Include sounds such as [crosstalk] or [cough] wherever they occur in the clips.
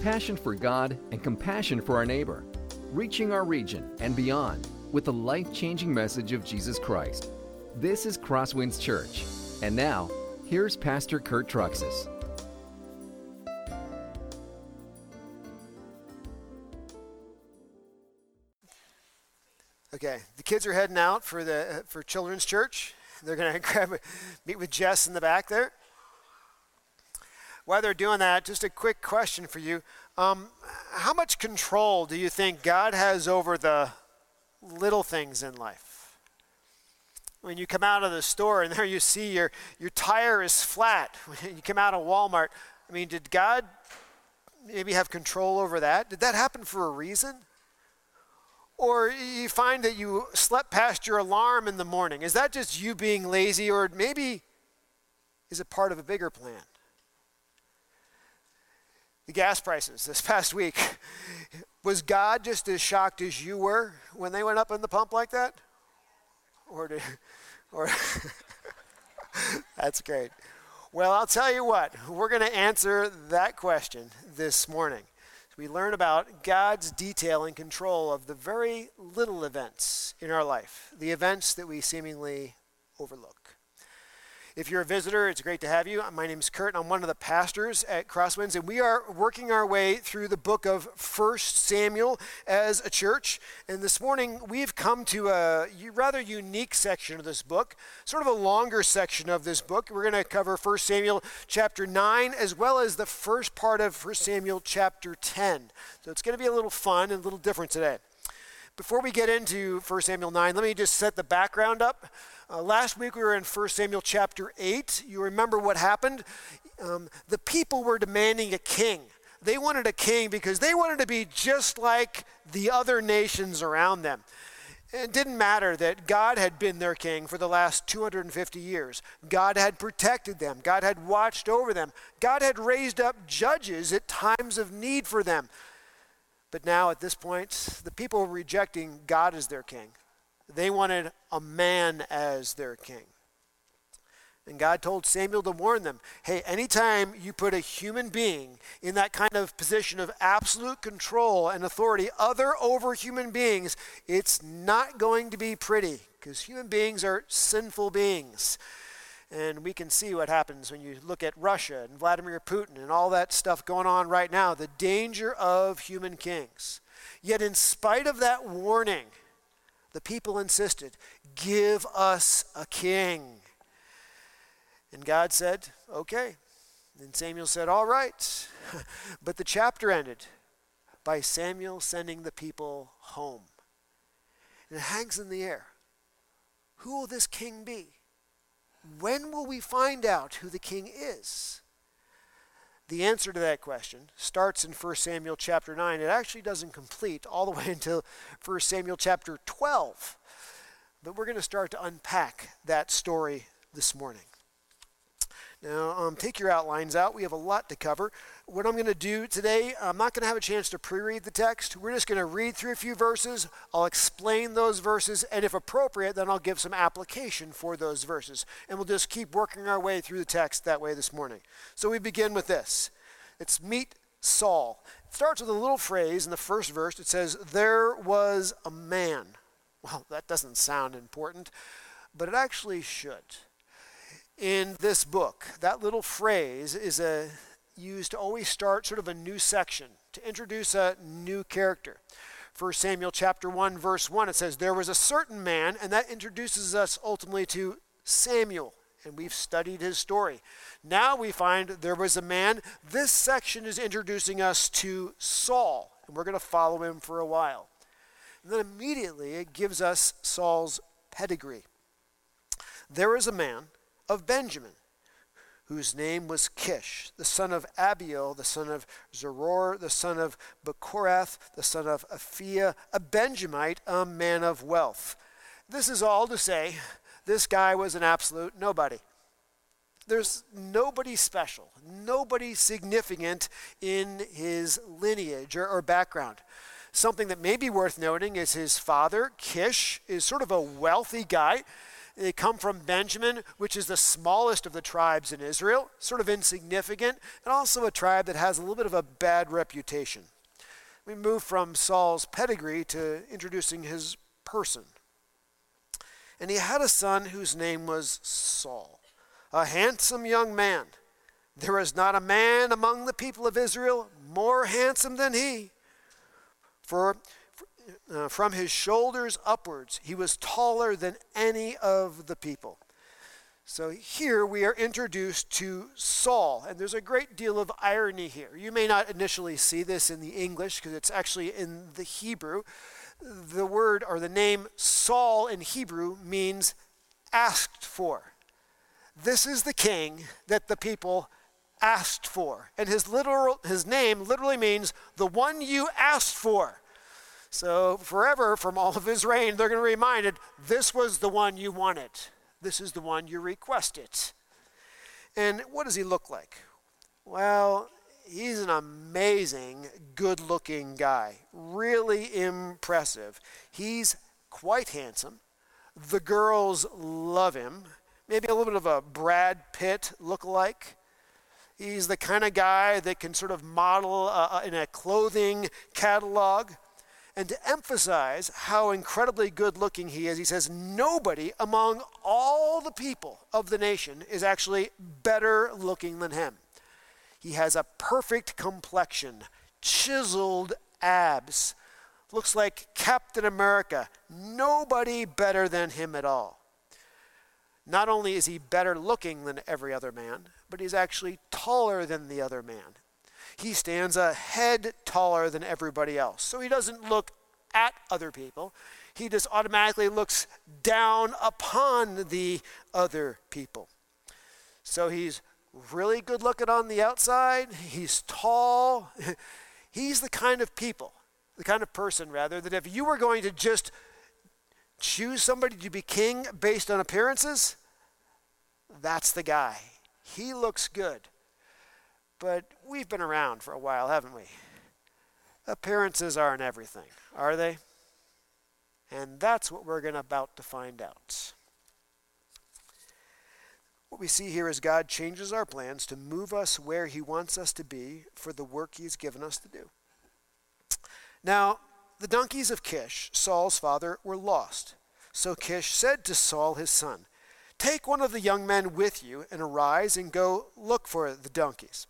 passion for God and compassion for our neighbor, reaching our region and beyond with the life changing message of Jesus Christ. This is Crosswinds Church. And now, here's Pastor Kurt Truxas. Okay, the kids are heading out for the for children's church. They're going [laughs] to grab a, meet with Jess in the back there. While they're doing that, just a quick question for you: um, How much control do you think God has over the little things in life? When you come out of the store and [laughs] there you see your your tire is flat. [laughs] When you come out of Walmart, I mean, did God maybe have control over that? Did that happen for a reason? Or you find that you slept past your alarm in the morning. Is that just you being lazy, or maybe is it part of a bigger plan? Gas prices this [laughs] past week. Was God just as shocked as you were when they went up in the pump like that? Or did, [laughs] or [laughs] that's great. Well, I'll tell you what, we're going to answer that question this morning we learn about God's detail and control of the very little events in our life, the events that we seemingly overlook. If you're a visitor, it's great to have you. My name is Kurt, and I'm one of the pastors at Crosswinds, and we are working our way through the book of First Samuel as a church. And this morning, we've come to a rather unique section of this book, sort of a longer section of this book. We're going to cover First Samuel chapter 9, as well as the first part of First Samuel chapter 10. So it's going to be a little fun and a little different today. Before we get into 1 Samuel 9, let me just set the background up. Uh, last week we were in 1 Samuel chapter 8. You remember what happened? Um, the people were demanding a king. They wanted a king because they wanted to be just like the other nations around them. It didn't matter that God had been their king for the last 250 years. God had protected them. God had watched over them. God had raised up judges at times of need for them. But now, at this point, the people were rejecting God as their king. They wanted a man as their king. And God told Samuel to warn them hey, anytime you put a human being in that kind of position of absolute control and authority, other over human beings, it's not going to be pretty because human beings are sinful beings. And we can see what happens when you look at Russia and Vladimir Putin and all that stuff going on right now the danger of human kings. Yet, in spite of that warning, the people insisted, Give us a king. And God said, Okay. And Samuel said, All right. [laughs] but the chapter ended by Samuel sending the people home. And it hangs in the air. Who will this king be? When will we find out who the king is? The answer to that question starts in 1 Samuel chapter 9. It actually doesn't complete all the way [laughs] until 1 Samuel chapter 12. But we're going to start to unpack that story this morning. Now, um, take your outlines out. We have a lot to cover. What I'm going to do today, I'm not going to have a chance to pre read the text. We're just going to read through a few verses. I'll explain those verses, and if appropriate, then I'll give some application for those verses. And we'll just keep working our way through the text that way this morning. So we begin with this it's meet Saul. It starts with a little phrase in the first verse. It says, There was a man. Well, that doesn't sound important, but it actually should in this book. That little phrase is a, used to always start sort of a new section, to introduce a new character. 1 Samuel chapter 1 verse 1 it says there was a certain man and that introduces us ultimately to Samuel and we've studied his story. Now we find there was a man. This section is introducing us to Saul and we're going to follow him for a while. And then immediately it gives us Saul's pedigree. There is a man of Benjamin, whose name was Kish, the son of Abiel, the son of Zeror, the son of Bechorath, the son of Aphiah, a Benjamite, a man of wealth. This is all to say, this guy was an absolute nobody. There's nobody special, nobody significant in his lineage or, or background. Something that may be worth noting is his father, Kish, is sort of a wealthy guy They come from Benjamin, which is the smallest of the tribes in Israel, sort of insignificant, and also a tribe that has a little bit of a bad reputation. We move from Saul's pedigree to introducing his person. And he had a son whose name was Saul, a handsome young man. There is not a man among the people of Israel more handsome than he. For uh, from his shoulders upwards, he was taller than any of the people. So here we are introduced to Saul, and there's a great deal of irony here. You may not initially see this in the English because it's actually in the Hebrew. The word or the name Saul in Hebrew means asked for. This is the king that the people asked for. And his literal his name literally means the one you asked for. So forever from all of his reign, they're going to be reminded this was the one you wanted. This is the one you requested. And what does he look like? Well, he's an amazing, good looking guy. Really impressive. He's quite handsome. The girls love him. Maybe a little bit of a Brad Pitt look-alike. He's the kind of guy that can sort of model uh, uh, in a clothing catalog. And to emphasize how incredibly good looking he is, he says, Nobody among all the people of the nation is actually better looking than him. He has a perfect complexion, chiseled abs, looks like Captain America. Nobody better than him at all. Not only is he better looking than every other man, but he's actually taller than the other man. He stands a head taller than everybody else. So he doesn't look at other people, he just automatically looks down upon the other people. So he's really good looking on the outside, he's tall. [laughs] he's the kind of people, the kind of person, rather, that if you were going to just choose somebody to be king based on appearances, that's the guy. He looks good. But we've been around for a while, haven't we? Appearances aren't everything, are they? And that's what we're going to about to find out. What we see here is God changes our plans to move us where He wants us to be for the work He's given us to do. Now, the donkeys of Kish, Saul's father, were lost. So Kish said to Saul his son, Take one of the young men with you and arise and go look for the donkeys.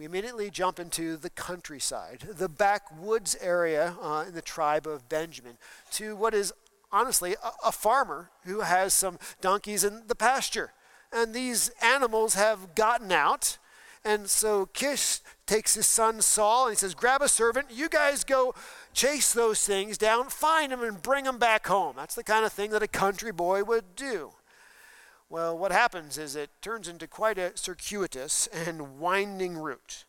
We immediately jump into the countryside, the backwoods area uh, in the tribe of Benjamin, to what is honestly a, a farmer who has some donkeys in the pasture. And these animals have gotten out. And so Kish takes his son Saul and he says, Grab a servant, you guys go chase those things down, find them, and bring them back home. That's the kind of thing that a country boy would do. Well, what happens is it turns into quite a circuitous and winding route.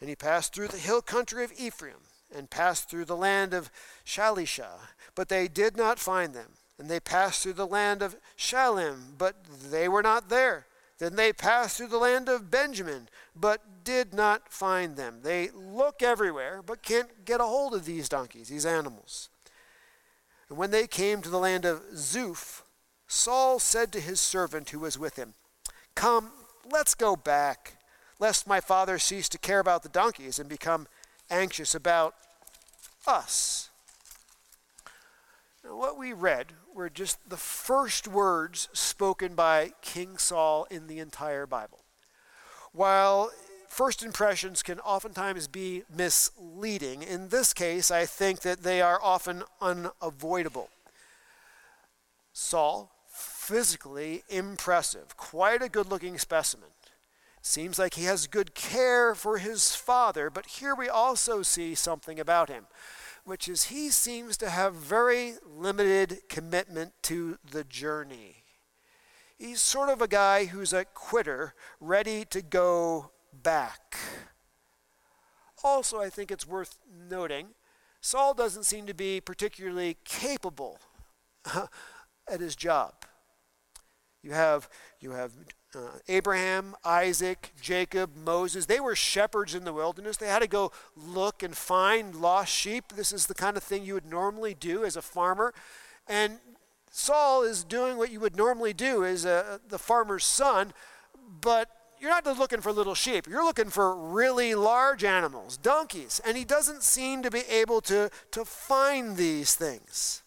And he passed through the hill country of Ephraim and passed through the land of Shalisha, but they did not find them. And they passed through the land of Shalim, but they were not there. Then they passed through the land of Benjamin, but did not find them. They look everywhere, but can't get a hold of these donkeys, these animals. And when they came to the land of Zuph, Saul said to his servant who was with him, Come, let's go back, lest my father cease to care about the donkeys and become anxious about us. Now, what we read were just the first words spoken by King Saul in the entire Bible. While first impressions can oftentimes be misleading, in this case, I think that they are often unavoidable. Saul, physically impressive, quite a good looking specimen. Seems like he has good care for his father, but here we also see something about him which is he seems to have very limited commitment to the journey. He's sort of a guy who's a quitter, ready to go back. Also, I think it's worth noting Saul doesn't seem to be particularly capable [laughs] at his job. You have, you have uh, Abraham, Isaac, Jacob, Moses, they were shepherds in the wilderness. They had to go look and find lost sheep. This is the kind of thing you would normally do as a farmer. And Saul is doing what you would normally do as a, the farmer's son, but you're not looking for little sheep. You're looking for really large animals, donkeys. And he doesn't seem to be able to, to find these things.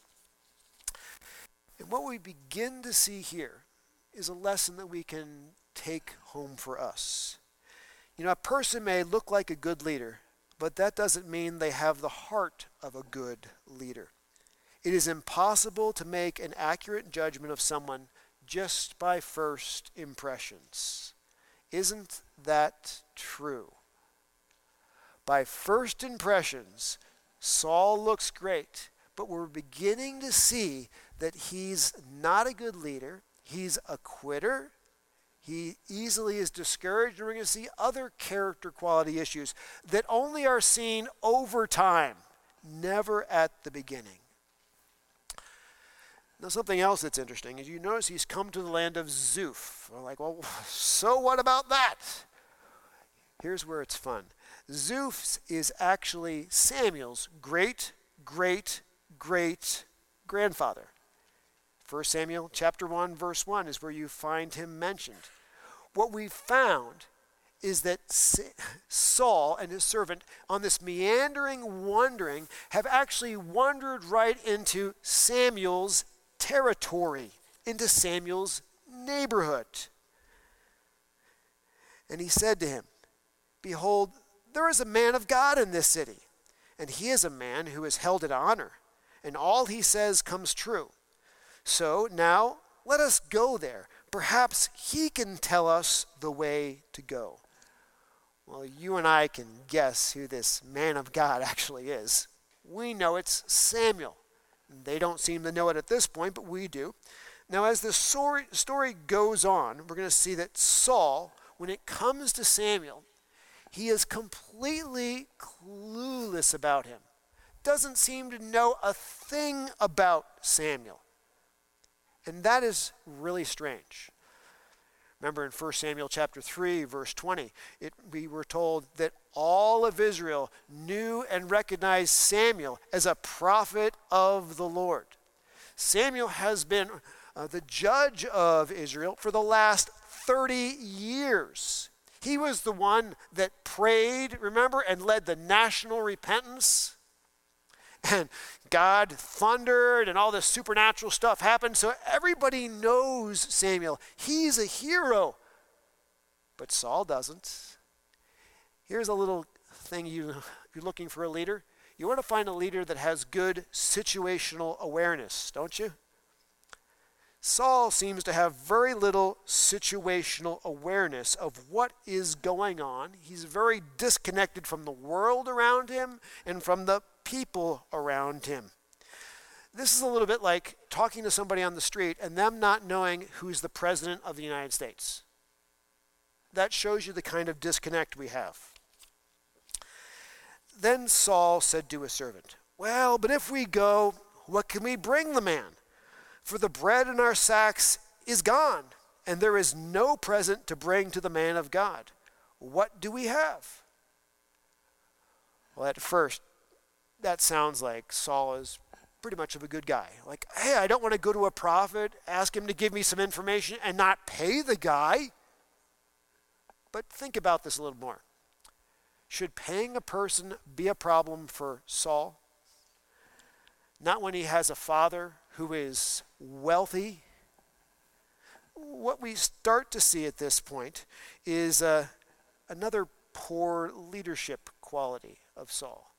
And what we begin to see here is a lesson that we can take home for us. You know, a person may look like a good leader, but that doesn't mean they have the heart of a good leader. It is impossible to make an accurate judgment of someone just by first impressions. Isn't that true? By first impressions, Saul looks great, but we're beginning to see that he's not a good leader. He's a quitter. He easily is discouraged, and we're going to see other character quality issues that only are seen over time, never at the beginning. Now, something else that's interesting is you notice he's come to the land of Zuph. We're like, well, [laughs] so what about that? Here's where it's fun. Zuph is actually Samuel's great, great, great grandfather. 1 Samuel chapter 1 verse 1 is where you find him mentioned. What we found is that Saul and his servant on this meandering wandering have actually wandered right into Samuel's territory, into Samuel's neighborhood. And he said to him, Behold, there is a man of God in this city, and he is a man who is held in honor, and all he says comes true. So now let us go there. Perhaps he can tell us the way to go. Well, you and I can guess who this man of God [laughs] actually is. We know it's Samuel. They don't seem to know it at this point, but we do. Now, as the story, goes on, we're going to see that Saul, when it comes to Samuel, he is completely clueless about him. Doesn't seem to know a thing about Samuel. And that is really strange. Remember in 1 Samuel chapter 3 verse 20, it, we were told that all of Israel knew and recognized Samuel as a prophet of the Lord. Samuel has been uh, the judge of Israel for the last 30 years. He was the one that prayed, remember, and led the national repentance and God thundered and all this supernatural stuff happened. So everybody knows Samuel. He's a hero. But Saul doesn't. Here's a little thing you, you're looking for a leader. You want to find a leader that has good situational awareness, don't you? Saul seems to have very little situational awareness of what is going on. He's very disconnected from the world around him and from the people around him. This is a little bit like talking to somebody on the street and them not knowing who's the president of the United States. That shows you the kind of disconnect we have. Then Saul said to his servant, Well, but if we go, what can we bring the man? For the bread in our sacks is gone, and there is no present to bring to the man of God. What do we have? Well, at first, that sounds like Saul is pretty much of a good guy. Like, hey, I don't want to go to a prophet, ask him to give me some information, and not pay the guy. But think about this a little more. Should paying a person be a problem for Saul? Not when he has a father who is wealthy. What we start to see at this point is uh, another poor leadership quality of Saul.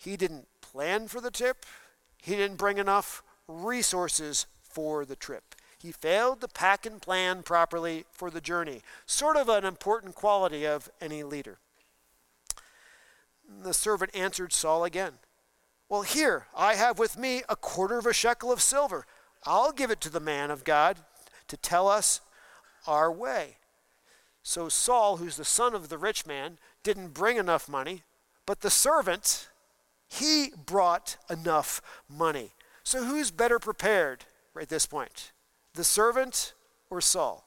He didn't plan for the trip, he didn't bring enough resources for the trip. He failed to pack and plan properly for the journey, sort of an important quality of any leader. The servant answered Saul again. Well, here, I have with me a quarter of a shekel of silver. I'll give it to the man of God to tell us our way. So Saul, who's the son of the rich man, didn't bring enough money, but the servant he brought enough money. So who's better prepared at this point? The servant or Saul?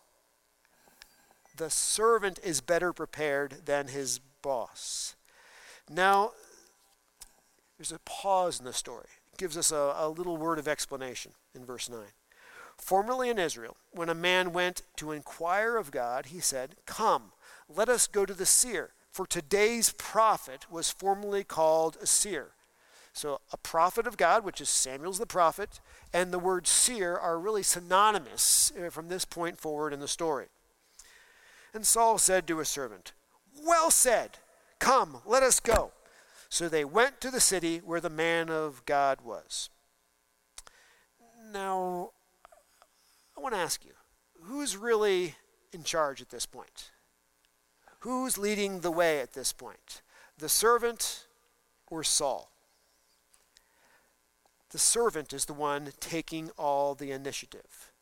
The servant is better prepared than his boss. Now, there's a pause in the story. It gives us a, a little word of explanation in verse 9. Formerly in Israel, when a man went to inquire of God, he said, Come, let us go to the seer, for today's prophet was formerly called a seer. So, a prophet of God, which is Samuel's the prophet, and the word seer are really synonymous uh, from this point forward in the story. And Saul said to his servant, Well said, come, let us go. So they went to the city where the man of God was. Now, I want to ask you, who's really in charge at this point? Who's leading the way at this point? The servant or Saul? The servant is the one taking all the initiative.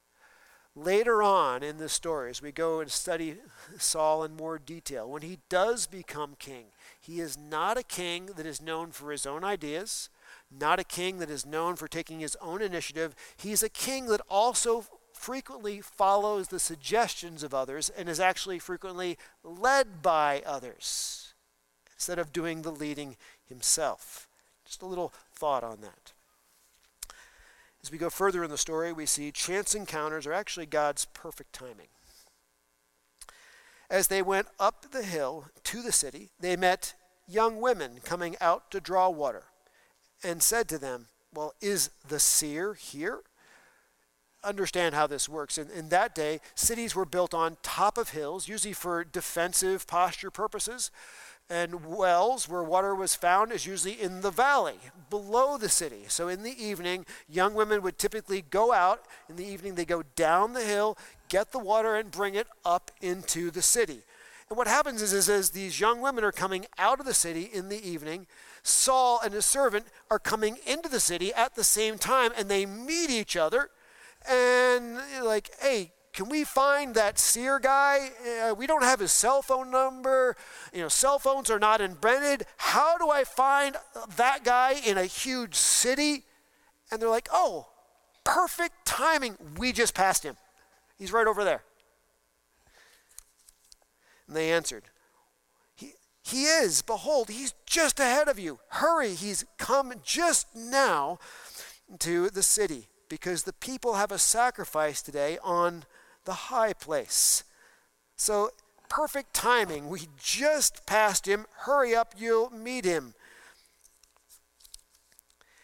Later on in the story, as we go and study Saul in more detail, when he does become king, he is not a king that is known for his own ideas, not a king that is known for taking his own initiative. He's a king that also frequently follows the suggestions of others and is actually frequently led by others instead of doing the leading himself. Just a little thought on that. As we go further in the story, we see chance encounters are actually God's perfect timing. As they went up the hill to the city, they met young women coming out to draw water and said to them, Well, is the seer here? Understand how this works. In, in that day, cities were built on top of hills, usually for defensive posture purposes and wells where water was found is usually in the valley below the city. So in the evening, young women would typically go out. In the evening, they go down the hill, get the water, and bring it up into the city. And what happens is, is as these young women are coming out of the city in the evening, Saul and his servant are coming into the city at the same time, and they meet each other. And like, hey, can we find that seer guy? Uh, we don't have his cell phone number. You know, cell phones are not invented. How do I find that guy in a huge city? And they're like, oh, perfect timing. We just passed him. He's right over there. And they answered, he, he is. Behold, he's just ahead of you. Hurry, he's come just now to the city because the people have a sacrifice today on the high place. So, perfect timing. We just passed him. Hurry up, you'll meet him.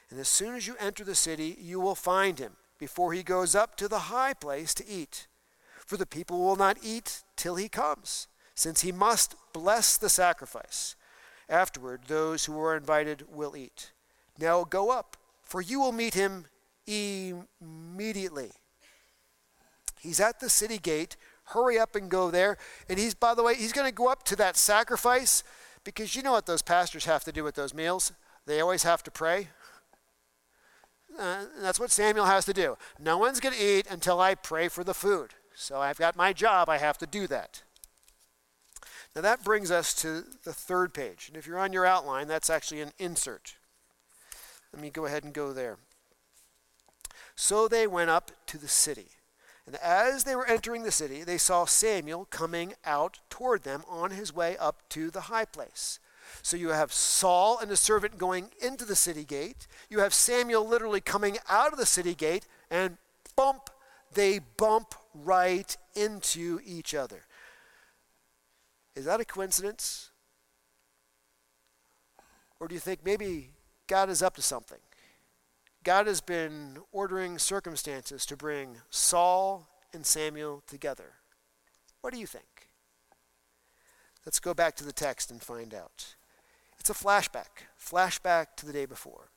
And as soon as you enter the city, you will find him before he goes up to the high place to eat. For the people will not eat till he comes, since he must bless the sacrifice. Afterward, those who are invited will eat. Now go up, for you will meet him immediately. He's at the city gate. Hurry up and go there. And he's, by the way, he's going to go up to that sacrifice because you know what those pastors have to do with those meals? They always have to pray. Uh, that's what Samuel has to do. No one's going to eat until I pray for the food. So I've got my job, I have to do that. Now that brings us to the third page. And if you're on your outline, that's actually an insert. Let me go ahead and go there. So they went up to the city. And as they were entering the city, they saw Samuel coming out toward them on his way up to the high place. So you have Saul and the servant going into the city gate. You have Samuel literally coming out of the city gate, and bump, they bump right into each other. Is that a coincidence? Or do you think maybe God is up to something? God has been ordering circumstances to bring Saul and Samuel together. What do you think? Let's go back to the text and find out. It's a flashback, flashback to the day before.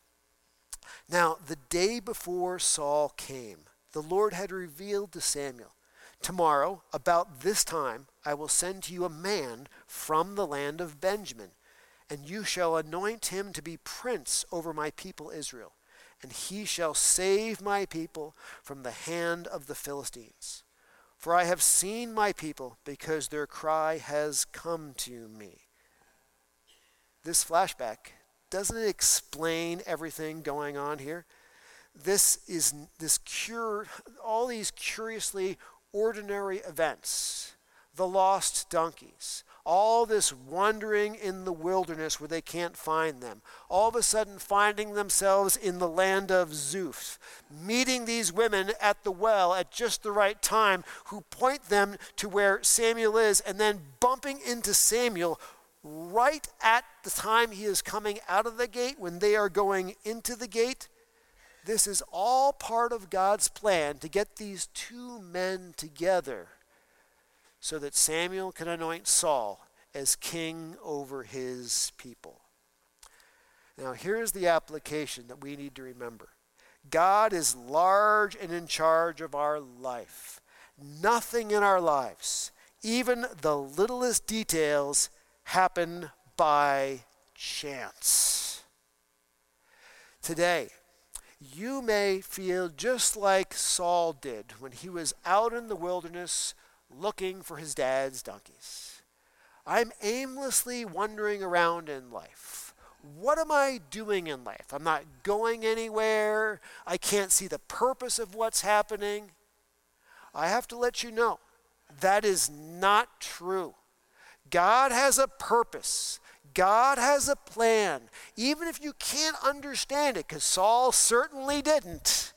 Now, the day before Saul came, the Lord had revealed to Samuel, Tomorrow, about this time, I will send to you a man from the land of Benjamin, and you shall anoint him to be prince over my people Israel and he shall save my people from the hand of the Philistines. For I have seen my people, because their cry has come to me. This flashback doesn't it explain everything going on here? This is this cure all these curiously ordinary events, the lost donkeys, all this wandering in the wilderness where they can't find them, all of a sudden finding themselves in the land of Zuph, meeting these women at the well at just the right time who point them to where Samuel is, and then bumping into Samuel right at the time he is coming out of the gate when they are going into the gate. This is all part of God's plan to get these two men together so that Samuel can anoint Saul as king over his people. Now, here's the application that we need to remember God is large and in charge of our life. Nothing in our lives, even the littlest details, happen by chance. Today, you may feel just like Saul did when he was out in the wilderness looking for his dad's donkeys. I'm aimlessly wandering around in life. What am I doing in life? I'm not going anywhere. I can't see the purpose of what's happening. I have to let you know that is not true. God has a purpose. God has a plan. Even if you can't understand it, because Saul certainly didn't,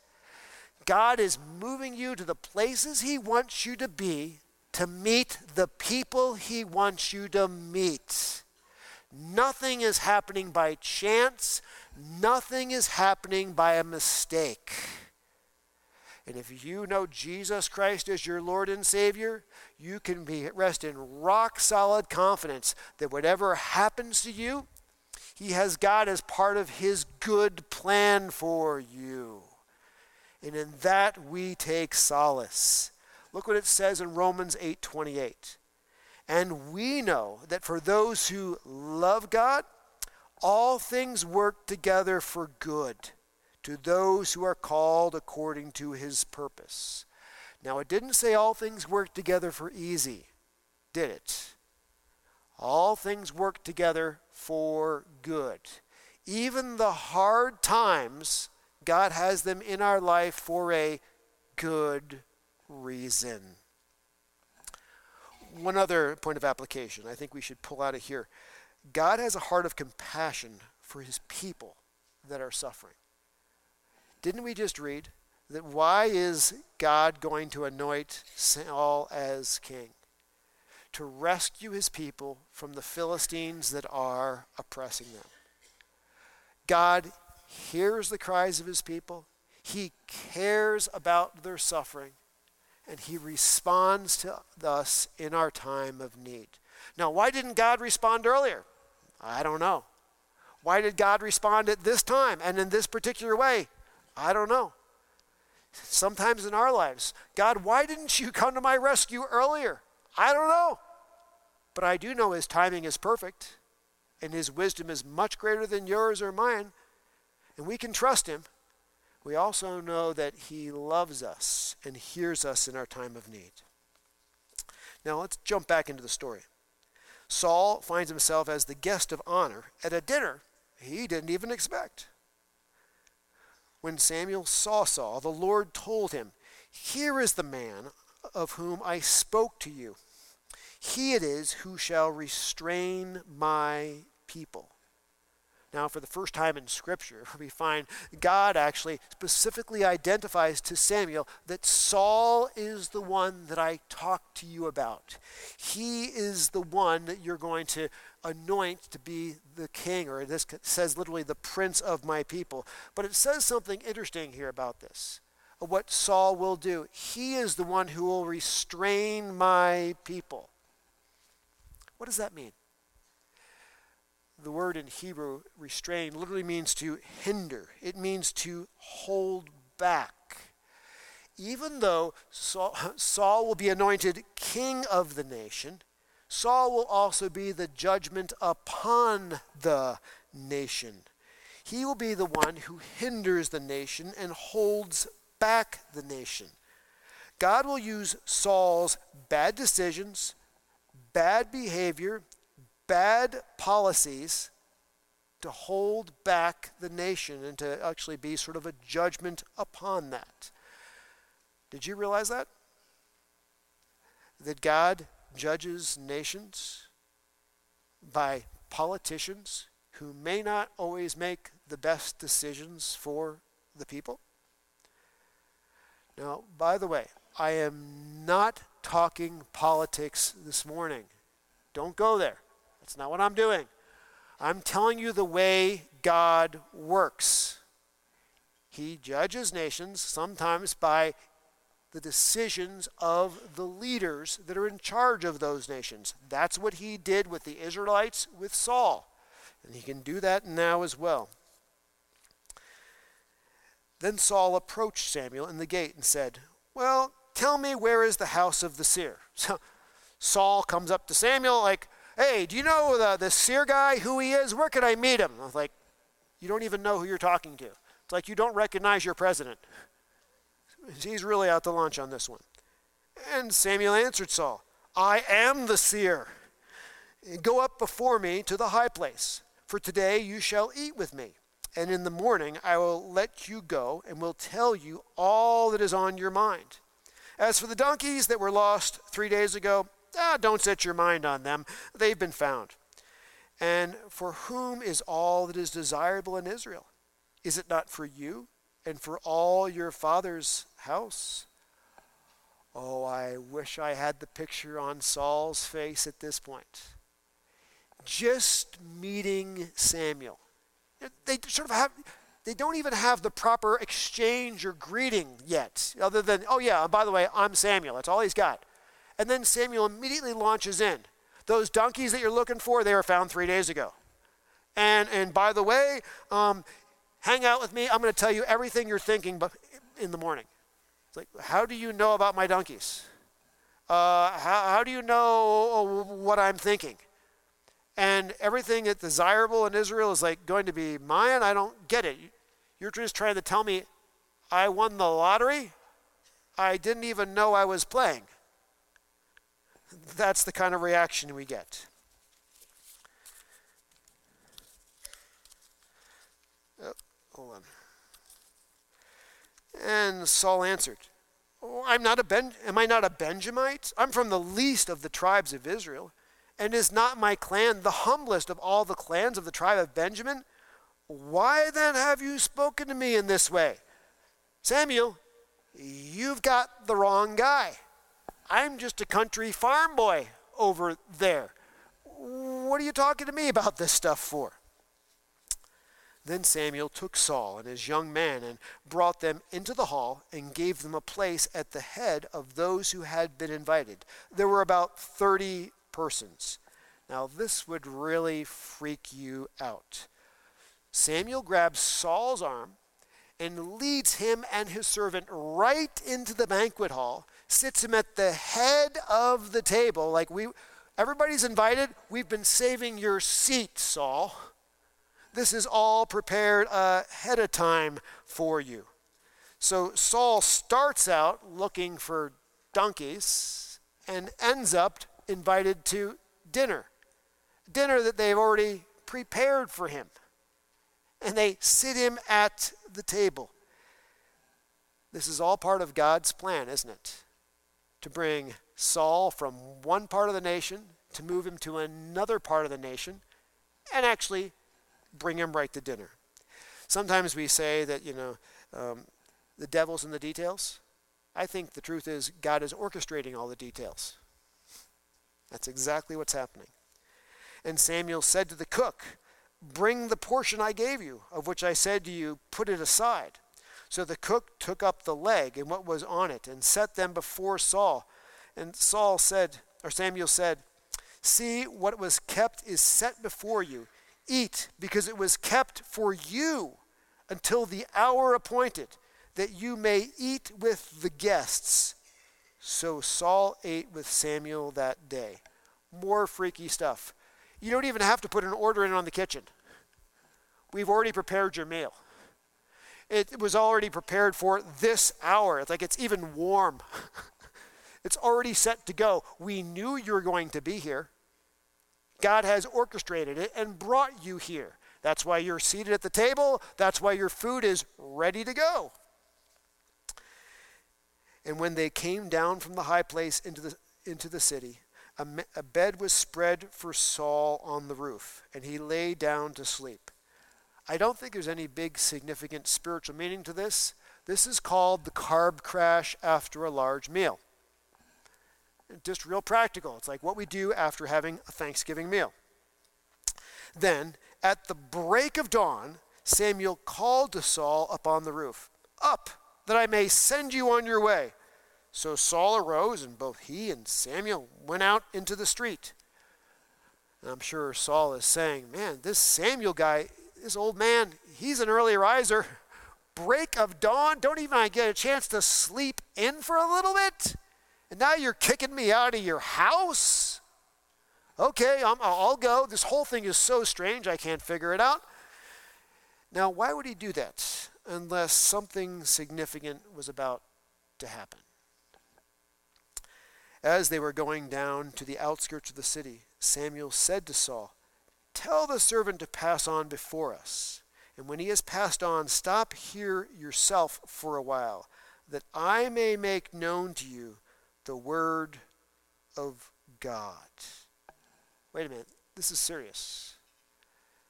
God is moving you to the places He wants you to be to meet the people He wants you to meet. Nothing is happening by chance, nothing is happening by a mistake. And if you know Jesus Christ as your Lord and Savior, you can be rest in rock solid confidence that whatever happens to you, He has God as part of His good plan for you. And in that we take solace. Look what it says in Romans 8:28. And we know that for those who love God, all things work together for good to those who are called according to his purpose. Now, it didn't say all things work together for easy, did it? All things work together for good. Even the hard times, God has them in our life for a good reason. One other point of application I think we should pull out of here God has a heart of compassion for his people that are suffering. Didn't we just read that why is God going to anoint Saul as king? To rescue his people from the Philistines that are oppressing them. God hears the cries of his people. He cares about their suffering and he responds to us in our time of need. Now, why didn't God respond earlier? I don't know. Why did God respond at this time and in this particular way? I don't know. Sometimes in our lives, God, why didn't you come to my rescue earlier? I don't know. But I do know his timing is perfect and his wisdom is much greater than yours or mine, and we can trust him we also know that He loves us and hears us in our time of need. Now let's jump back into the story. Saul finds himself as the guest of honor at a dinner he didn't even expect. When Samuel saw Saul, the Lord told him, Here is the man of whom I spoke to you. He it is who shall restrain my people. Now, for the first time in Scripture, [laughs] we find God actually specifically identifies to Samuel that Saul is the one that I talked to you about. He is the one that you're going to anoint to be the king, or this says literally the prince of my people. But it says something interesting here about this what Saul will do. He is the one who will restrain my people. What does that mean? The word in Hebrew, restrain, literally means to hinder, it means to hold back. Even though Saul, [laughs] Saul, will be anointed king of the nation, Saul will also be the judgment upon the nation. He will be the one who hinders the nation and holds back the nation. God will use Saul's bad decisions, bad behavior, bad policies to hold back the nation and to actually be sort of a judgment upon that. Did you realize that? That God judges nations? by politicians who may not always make the best decisions for the people? Now, by the way, I am not talking politics this morning. Don't go there. That's not what I'm doing. I'm telling you the way God works. He judges nations sometimes by the decisions of the leaders that are in charge of those nations. That's what he did with the Israelites with Saul. And he can do that now as well. Then Saul approached Samuel in the gate and said, Well, tell me where is the house of the seer? [laughs] So Saul comes up to Samuel like, Hey, do you know the, the seer guy, who he is? Where can I meet him? I was like, You don't even know who you're talking to. It's like you don't recognize your president. He's really out to lunch on this one. And Samuel answered Saul, I am the seer. Go up before me to the high place, for today you shall eat with me and in the morning I will let you go and will tell you all that is on your mind. As for the donkeys that were lost three days ago, ah, don't set your mind on them. They've been found. And for whom is all that is desirable in Israel? Is it not for you and for all your father's house? Oh, I wish I had the picture on Saul's face at this point. Just meeting Samuel they sort of have they don't even have the proper exchange or greeting yet, other than, oh, yeah, by the way, I'm Samuel. That's all he's got. And then Samuel immediately launches in. Those donkeys that you're looking for, they were found three days ago. And, and by the way, um, hang out with me. I'm going to tell you everything you're thinking but in the morning. It's like, how do you know about my donkeys? Uh, how, how do you know what I'm thinking? and everything that's desirable in Israel is like going to be mine. I don't get it. You're just trying to tell me I won the lottery? I didn't even know I was playing. That's the kind of reaction we get. Oh, hold on. And Saul answered, oh, I'm not a ben- am I not a Benjamite? I'm from the least of the tribes of Israel. And is not my clan the humblest of all the clans of the tribe of Benjamin? Why then have you spoken to me in this way? Samuel, you've got the wrong guy. I'm just a country farm boy over there. What are you talking to me about this stuff for? Then Samuel took Saul and his young man and brought them into the hall and gave them a place at the head of those who had been invited. There were about 30 persons. Now, this would really freak you out. Samuel grabs Saul's arm and leads him and his servant right into the banquet hall, sits him at the head of the table. Like, we, everybody's invited. We've been saving your seat, Saul. This is all prepared ahead of time for you. So Saul starts out looking for donkeys and ends up invited to dinner, dinner that they've already prepared for him. And they sit him at the table. This is all part of God's plan, isn't it? To bring Saul from one part of the nation, to move him to another part of the nation, and actually bring him right to dinner. Sometimes we say that, you know, um, the devil's in the details. I think the truth is God is orchestrating all the details. That's exactly what's happening. And Samuel said to the cook, Bring the portion I gave you, of which I said to you, Put it aside. So the cook took up the leg and what was on it, and set them before Saul. And Saul said, or Samuel said, See, what was kept is set before you. Eat, because it was kept for you until the hour appointed, that you may eat with the guests. So Saul ate with Samuel that day. More freaky stuff. You don't even have to put an order in on the kitchen. We've already prepared your meal. It was already prepared for this hour. It's like it's even warm. [laughs] it's already set to go. We knew you were going to be here. God has orchestrated it and brought you here. That's why you're seated at the table. That's why your food is ready to go. And when they came down from the high place into the, into the city, a, a bed was spread for Saul on the roof, and he lay down to sleep. I don't think there's any big significant spiritual meaning to this. This is called the carb crash after a large meal. Just real practical. It's like what we do after having a Thanksgiving meal. Then, at the break of dawn, Samuel called to Saul up on the roof, Up, that I may send you on your way. So Saul arose, and both he and Samuel went out into the street. And I'm sure Saul is saying, Man, this Samuel guy, this old man, he's an early riser. [laughs] Break of dawn, don't even I get a chance to sleep in for a little bit? And now you're kicking me out of your house? Okay, i will go. This whole thing is so strange, I can't figure it out. Now, why would he do that unless something significant was about to happen? As they were going down to the outskirts of the city, Samuel said to Saul, Tell the servant to pass on before us. And when he has passed on, stop here yourself for a while, that I may make known to you the word of God. Wait a minute, this is serious.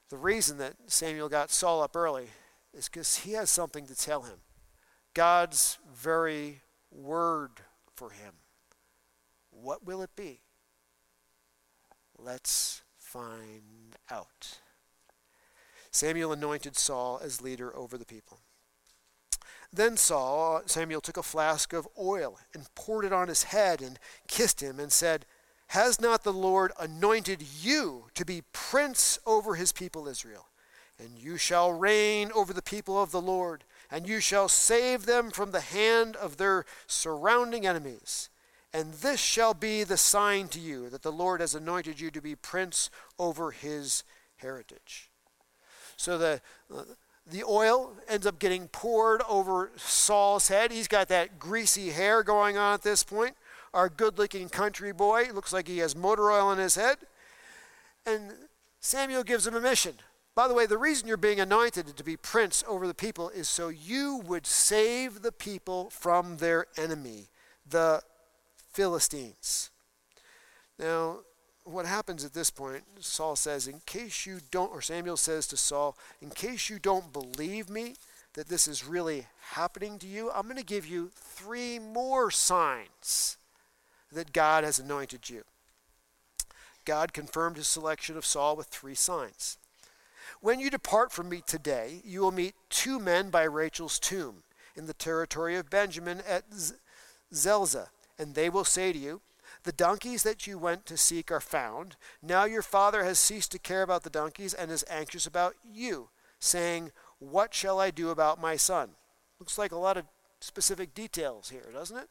The reason that Samuel got Saul up early is because he has something to tell him God's very word for him. What will it be? Let's find out. Samuel anointed Saul as leader over the people. Then Saul, Samuel took a flask of oil and poured it on his head and kissed him and said, Has not the Lord anointed you to be prince over his people Israel? And you shall reign over the people of the Lord, and you shall save them from the hand of their surrounding enemies. And this shall be the sign to you that the Lord has anointed you to be prince over his heritage. So the, the oil ends up getting poured over Saul's head. He's got that greasy hair going on at this point. Our good looking country boy looks like he has motor oil in his head. And Samuel gives him a mission. By the way, the reason you're being anointed to be prince over the people is so you would save the people from their enemy, the Philistines. Now, what happens at this point, Saul says, in case you don't, or Samuel says to Saul, in case you don't believe me that this is really happening to you, I'm going to give you three more signs that God has anointed you. God confirmed his selection of Saul with three signs. When you depart from me today, you will meet two men by Rachel's tomb in the territory of Benjamin at Zelzah and they will say to you, The donkeys that you went to seek are found. Now your father has ceased to care about the donkeys and is anxious about you, saying, What shall I do about my son? Looks like a lot of specific details here, doesn't it?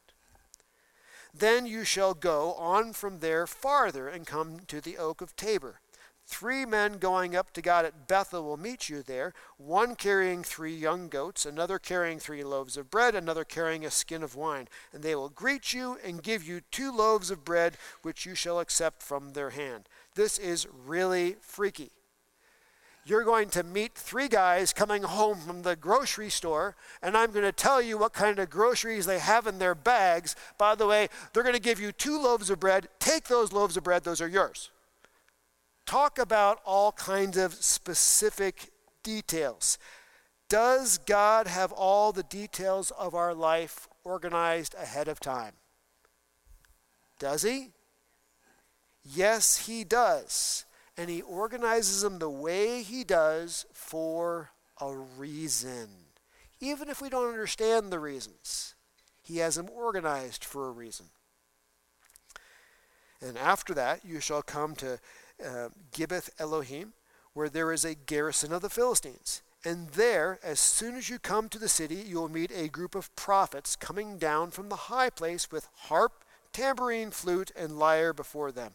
Then you shall go on from there farther and come to the oak of Tabor. Three men going up to God at Bethel will meet you there, one carrying three young goats, another carrying three loaves of bread, another carrying a skin of wine. And they will greet you and give you two loaves of bread, which you shall accept from their hand. This is really freaky. You're going to meet three guys coming home from the grocery store, and I'm going to tell you what kind of groceries they have in their bags. By the way, they're going to give you two loaves of bread. Take those loaves of bread, those are yours talk about all kinds of specific details. Does God have all the details of our life organized ahead of time? Does He? Yes, He does. And He organizes them the way He does for a reason. Even if we don't understand the reasons, He has them organized for a reason. And after that, you shall come to uh, Gibeath Elohim, where there is a garrison of the Philistines. And there, as soon as you come to the city, you will meet a group of prophets coming down from the high place with harp, tambourine, flute, and lyre before them,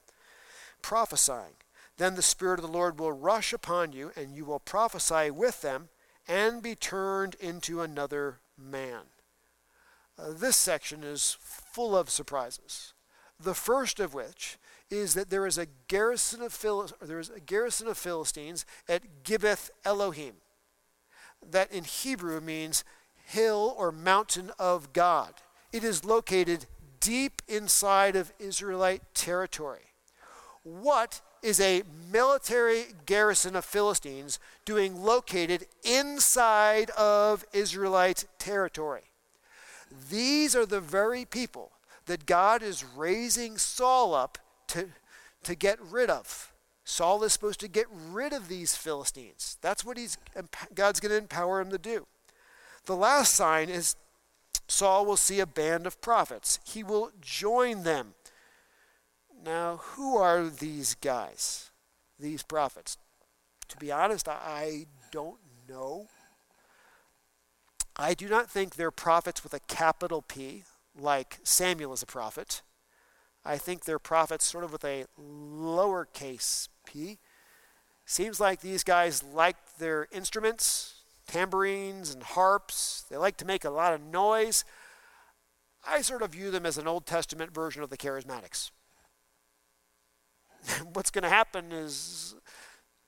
prophesying. Then the Spirit of the Lord will rush upon you, and you will prophesy with them and be turned into another man. Uh, this section is full of surprises. The first of which is that there is a garrison of Phil- there is a garrison of Philistines at Gibeath Elohim. That in Hebrew means hill or mountain of God. It is located deep inside of Israelite territory. what is a military garrison of Philistines doing located inside of Israelite territory? These are the very people that God is raising Saul up to, to get rid of. Saul is supposed to get rid of these Philistines. That's what he's, God's going to empower him to do. The last sign is Saul will see a band of prophets. He will join them. Now, who are these guys, these prophets? To be honest, I don't know. I do not think they're prophets with a capital P, like Samuel is a prophet. I think they're prophets sort of with a lowercase p. Seems like these guys like their instruments, tambourines and harps. They like to make a lot of noise. I sort of view them as an Old Testament version of the charismatics. [laughs] What's going to happen is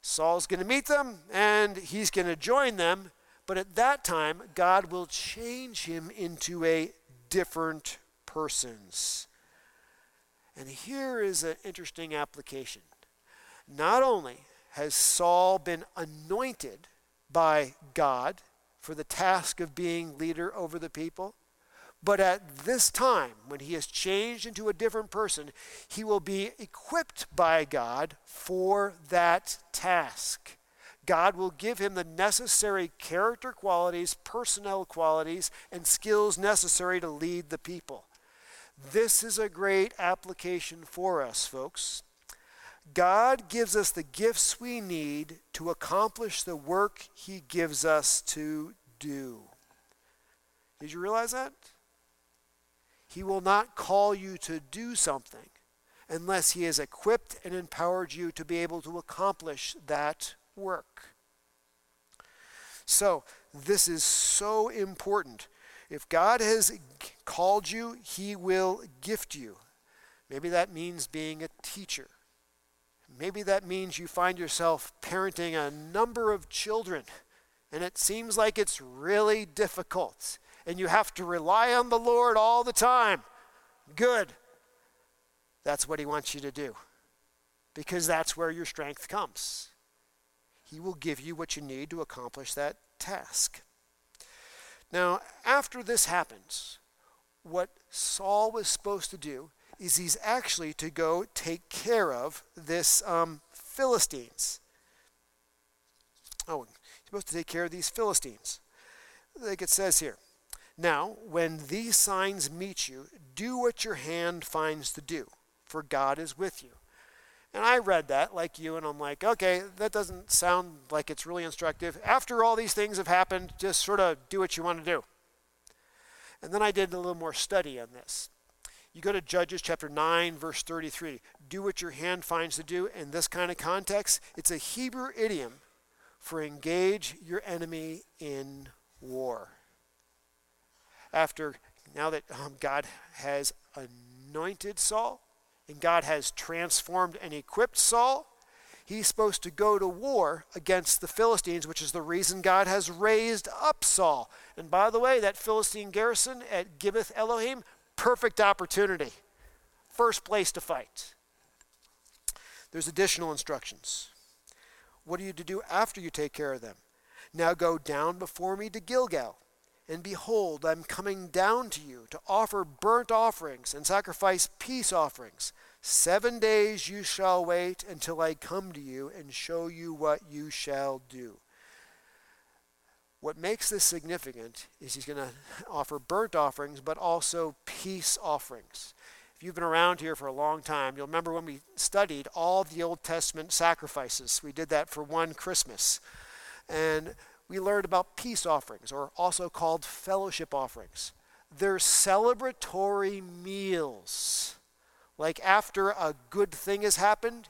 Saul's going to meet them and he's going to join them, but at that time, God will change him into a different person's. And here is an interesting application. Not only has Saul been anointed by God for the task of being leader over the people, but at this time, when he is changed into a different person, he will be equipped by God for that task. God will give him the necessary character qualities, personnel qualities, and skills necessary to lead the people. This is a great application for us, folks. God gives us the gifts we need to accomplish the work He gives us to do. Did you realize that? He will not call you to do something unless He has equipped and empowered you to be able to accomplish that work. So, this is so important. If God has called you, He will gift you. Maybe that means being a teacher. Maybe that means you find yourself parenting a number of children and it seems like it's really difficult and you have to rely on the Lord all the time. Good. That's what He wants you to do because that's where your strength comes. He will give you what you need to accomplish that task. Now, after this happens, what Saul was supposed to do is he's actually to go take care of this um, Philistines. Oh, he's supposed to take care of these Philistines. Like it says here. Now, when these signs meet you, do what your hand finds to do, for God is with you. And I read that like you, and I'm like, okay, that doesn't sound like it's really instructive. After all these things have happened, just sort of do what you want to do. And then I did a little more study on this. You go to Judges chapter 9, verse 33. Do what your hand finds to do. In this kind of context, it's a Hebrew idiom for engage your enemy in war. After, now that um, God has anointed Saul and God has transformed and equipped Saul, he's supposed to go to war against the Philistines, which is the reason God has raised up Saul. And by the way, that Philistine garrison at Gibeath Elohim perfect opportunity. First place to fight. There's additional instructions. What are you to do after you take care of them? Now go down before me to Gilgal. And behold, I'm coming down to you to offer burnt offerings and sacrifice peace offerings. Seven days you shall wait until I come to you and show you what you shall do. What makes this significant is he's going to offer burnt offerings, but also peace offerings. If you've been around here for a long time, you'll remember when we studied all the Old Testament sacrifices. We did that for one Christmas. And we learned about peace offerings, or also called fellowship offerings. They're celebratory meals. Like after a good thing has happened,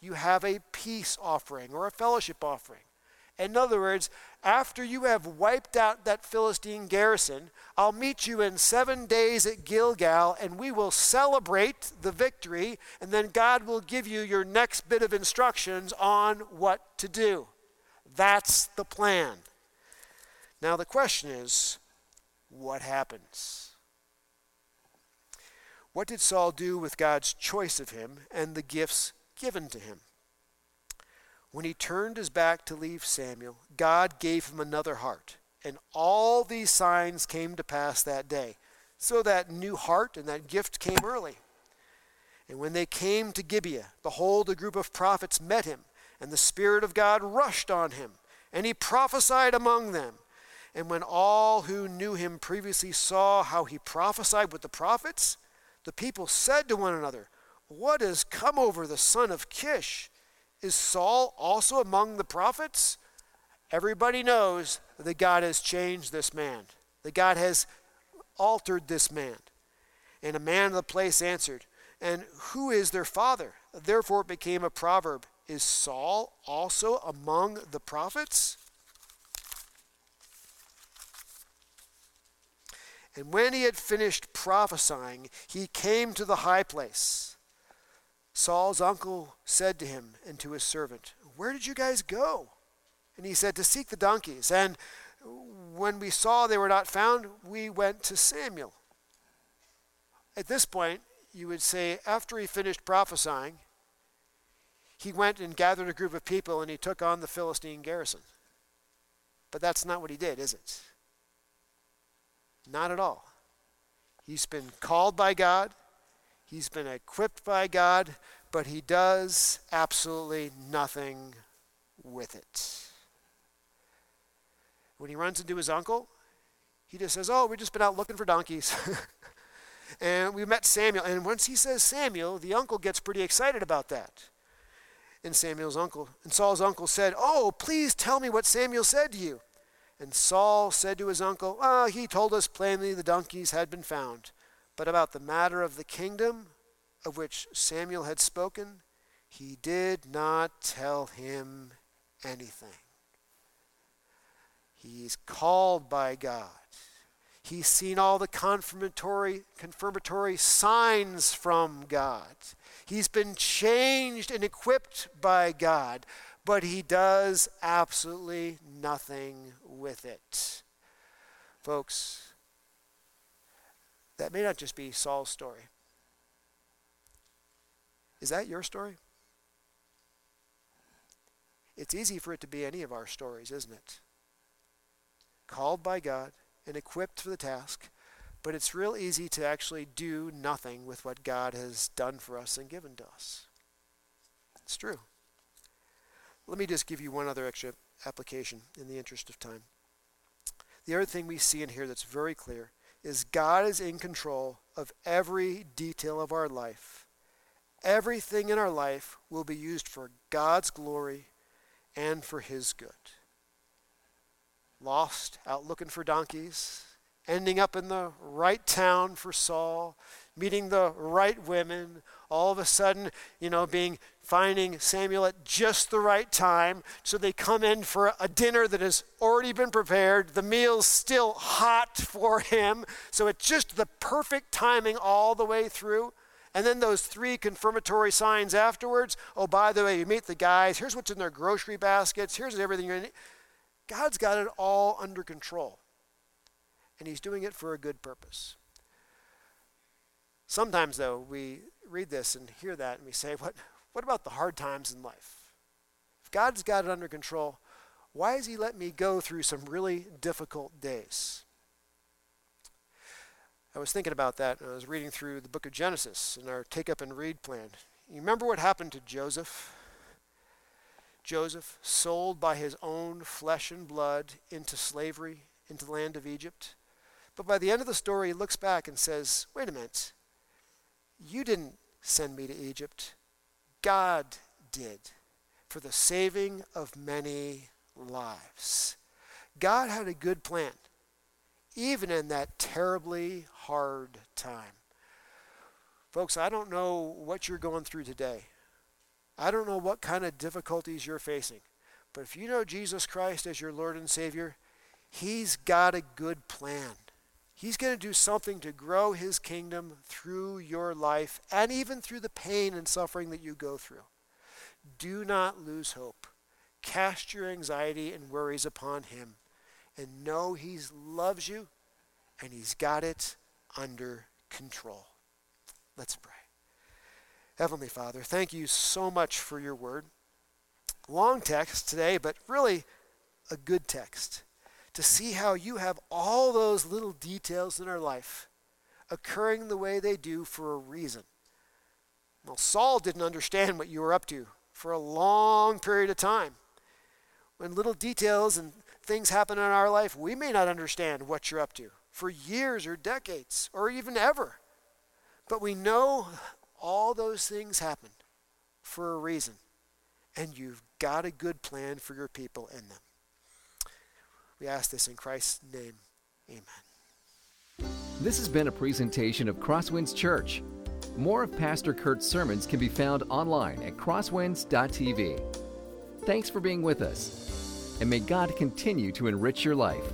you have a peace offering or a fellowship offering. In other words, after you have wiped out that Philistine garrison, I'll meet you in seven days at Gilgal, and we will celebrate the victory, and then God will give you your next bit of instructions on what to do. That's the plan. Now, the question is what happens? What did Saul do with God's choice of him and the gifts given to him. When he turned his back to leave Samuel, God gave him another heart. And all these signs came to pass that day. So that new heart and that gift came early. And when they came to Gibeah, behold, a group of prophets met him, and the Spirit of God rushed on him, and he prophesied among them. And when all who knew him previously saw how he prophesied with the prophets, the people said to one another, What has come over the son of Kish? Is Saul also among the prophets? Everybody knows that God has changed this man, that God has altered this man. And a man of the place answered, And who is their father? Therefore it became a proverb Is Saul also among the prophets? And when he had finished prophesying, he came to the high place. Saul's uncle said to him and to his servant, Where did you guys go? And he said, To seek the donkeys. And when we saw they were not found, we went to Samuel. At this point, you would say, after he finished prophesying, he went and gathered a group of people and he took on the Philistine garrison. But that's not what he did, is it? Not at all. He's been called by God, he's been equipped by God, but he does absolutely nothing with it. When he runs into his uncle, he just says, Oh, we've just been out looking for donkeys. [laughs] and we met Samuel. And once he says Samuel, the uncle gets pretty excited about that. And Samuel's uncle, and Saul's uncle said, Oh, please tell me what Samuel said to you. And Saul said to his uncle, Ah, he told us plainly the donkeys had been found. But about the matter of the kingdom of which Samuel had spoken, he did not tell him anything. He's called by God. He's seen all the confirmatory, confirmatory signs from God. He's been changed and equipped by God but he does absolutely nothing with it. Folks, that may not just be Saul's story. Is that your story? It's easy for it to be any of our stories, isn't it? Called by God and equipped for the task, but it's real easy to actually do nothing with what God has done for us and given to us. It's true. Let me just give you one other extra application in the interest of time. The other thing we see in here that's very clear is God is in control of every detail of our life. Everything in our life will be used for God's glory and for His good. Lost, out looking for donkeys, ending up in the right town for Saul, meeting the right women, all of a sudden, you know, being finding Samuel at just the right time. So they come in for a dinner that has already been prepared. The meal's still hot for him. So it's just the perfect timing all the way through. And then those three confirmatory signs afterwards. Oh, by the way, you meet the guys. Here's what's in their grocery baskets. Here's everything you're need. God's got it all under control. And he's doing it for a good purpose. Sometimes, though, we read this and hear that and we say, what, what about the hard times in life? If God's got it under control, why has He let me go through some really difficult days? I was thinking about that and I was reading through the book of Genesis in our take up and read plan. You remember what happened to Joseph? Joseph, sold by his own flesh and blood into slavery, into the land of Egypt. But by the end of the story, he looks back and says, Wait a minute. You didn't send me to Egypt. God did for the saving of many lives. God had a good plan, even in that terribly hard time. Folks, I don't know what you're going through today. I don't know what kind of difficulties you're facing. But if you know Jesus Christ as your Lord and Savior, He's got a good plan. He's going to do something to grow his kingdom through your life and even through the pain and suffering that you go through. Do not lose hope. Cast your anxiety and worries upon him and know he loves you and he's got it under control. Let's pray. Heavenly Father, thank you so much for your word. Long text today, but really a good text to see how you have all those little details in our life occurring the way they do for a reason. Well, Saul didn't understand what you were up to for a long period of time. When little details and things happen in our life, we may not understand what you're up to for years or decades or even ever. But we know all those things happened for a reason. And you've got a good plan for your people in them. We ask this in Christ's name. Amen. This has been a presentation of Crosswinds Church. More of Pastor Kurt's sermons can be found online at crosswinds.tv. Thanks for being with us, and may God continue to enrich your life.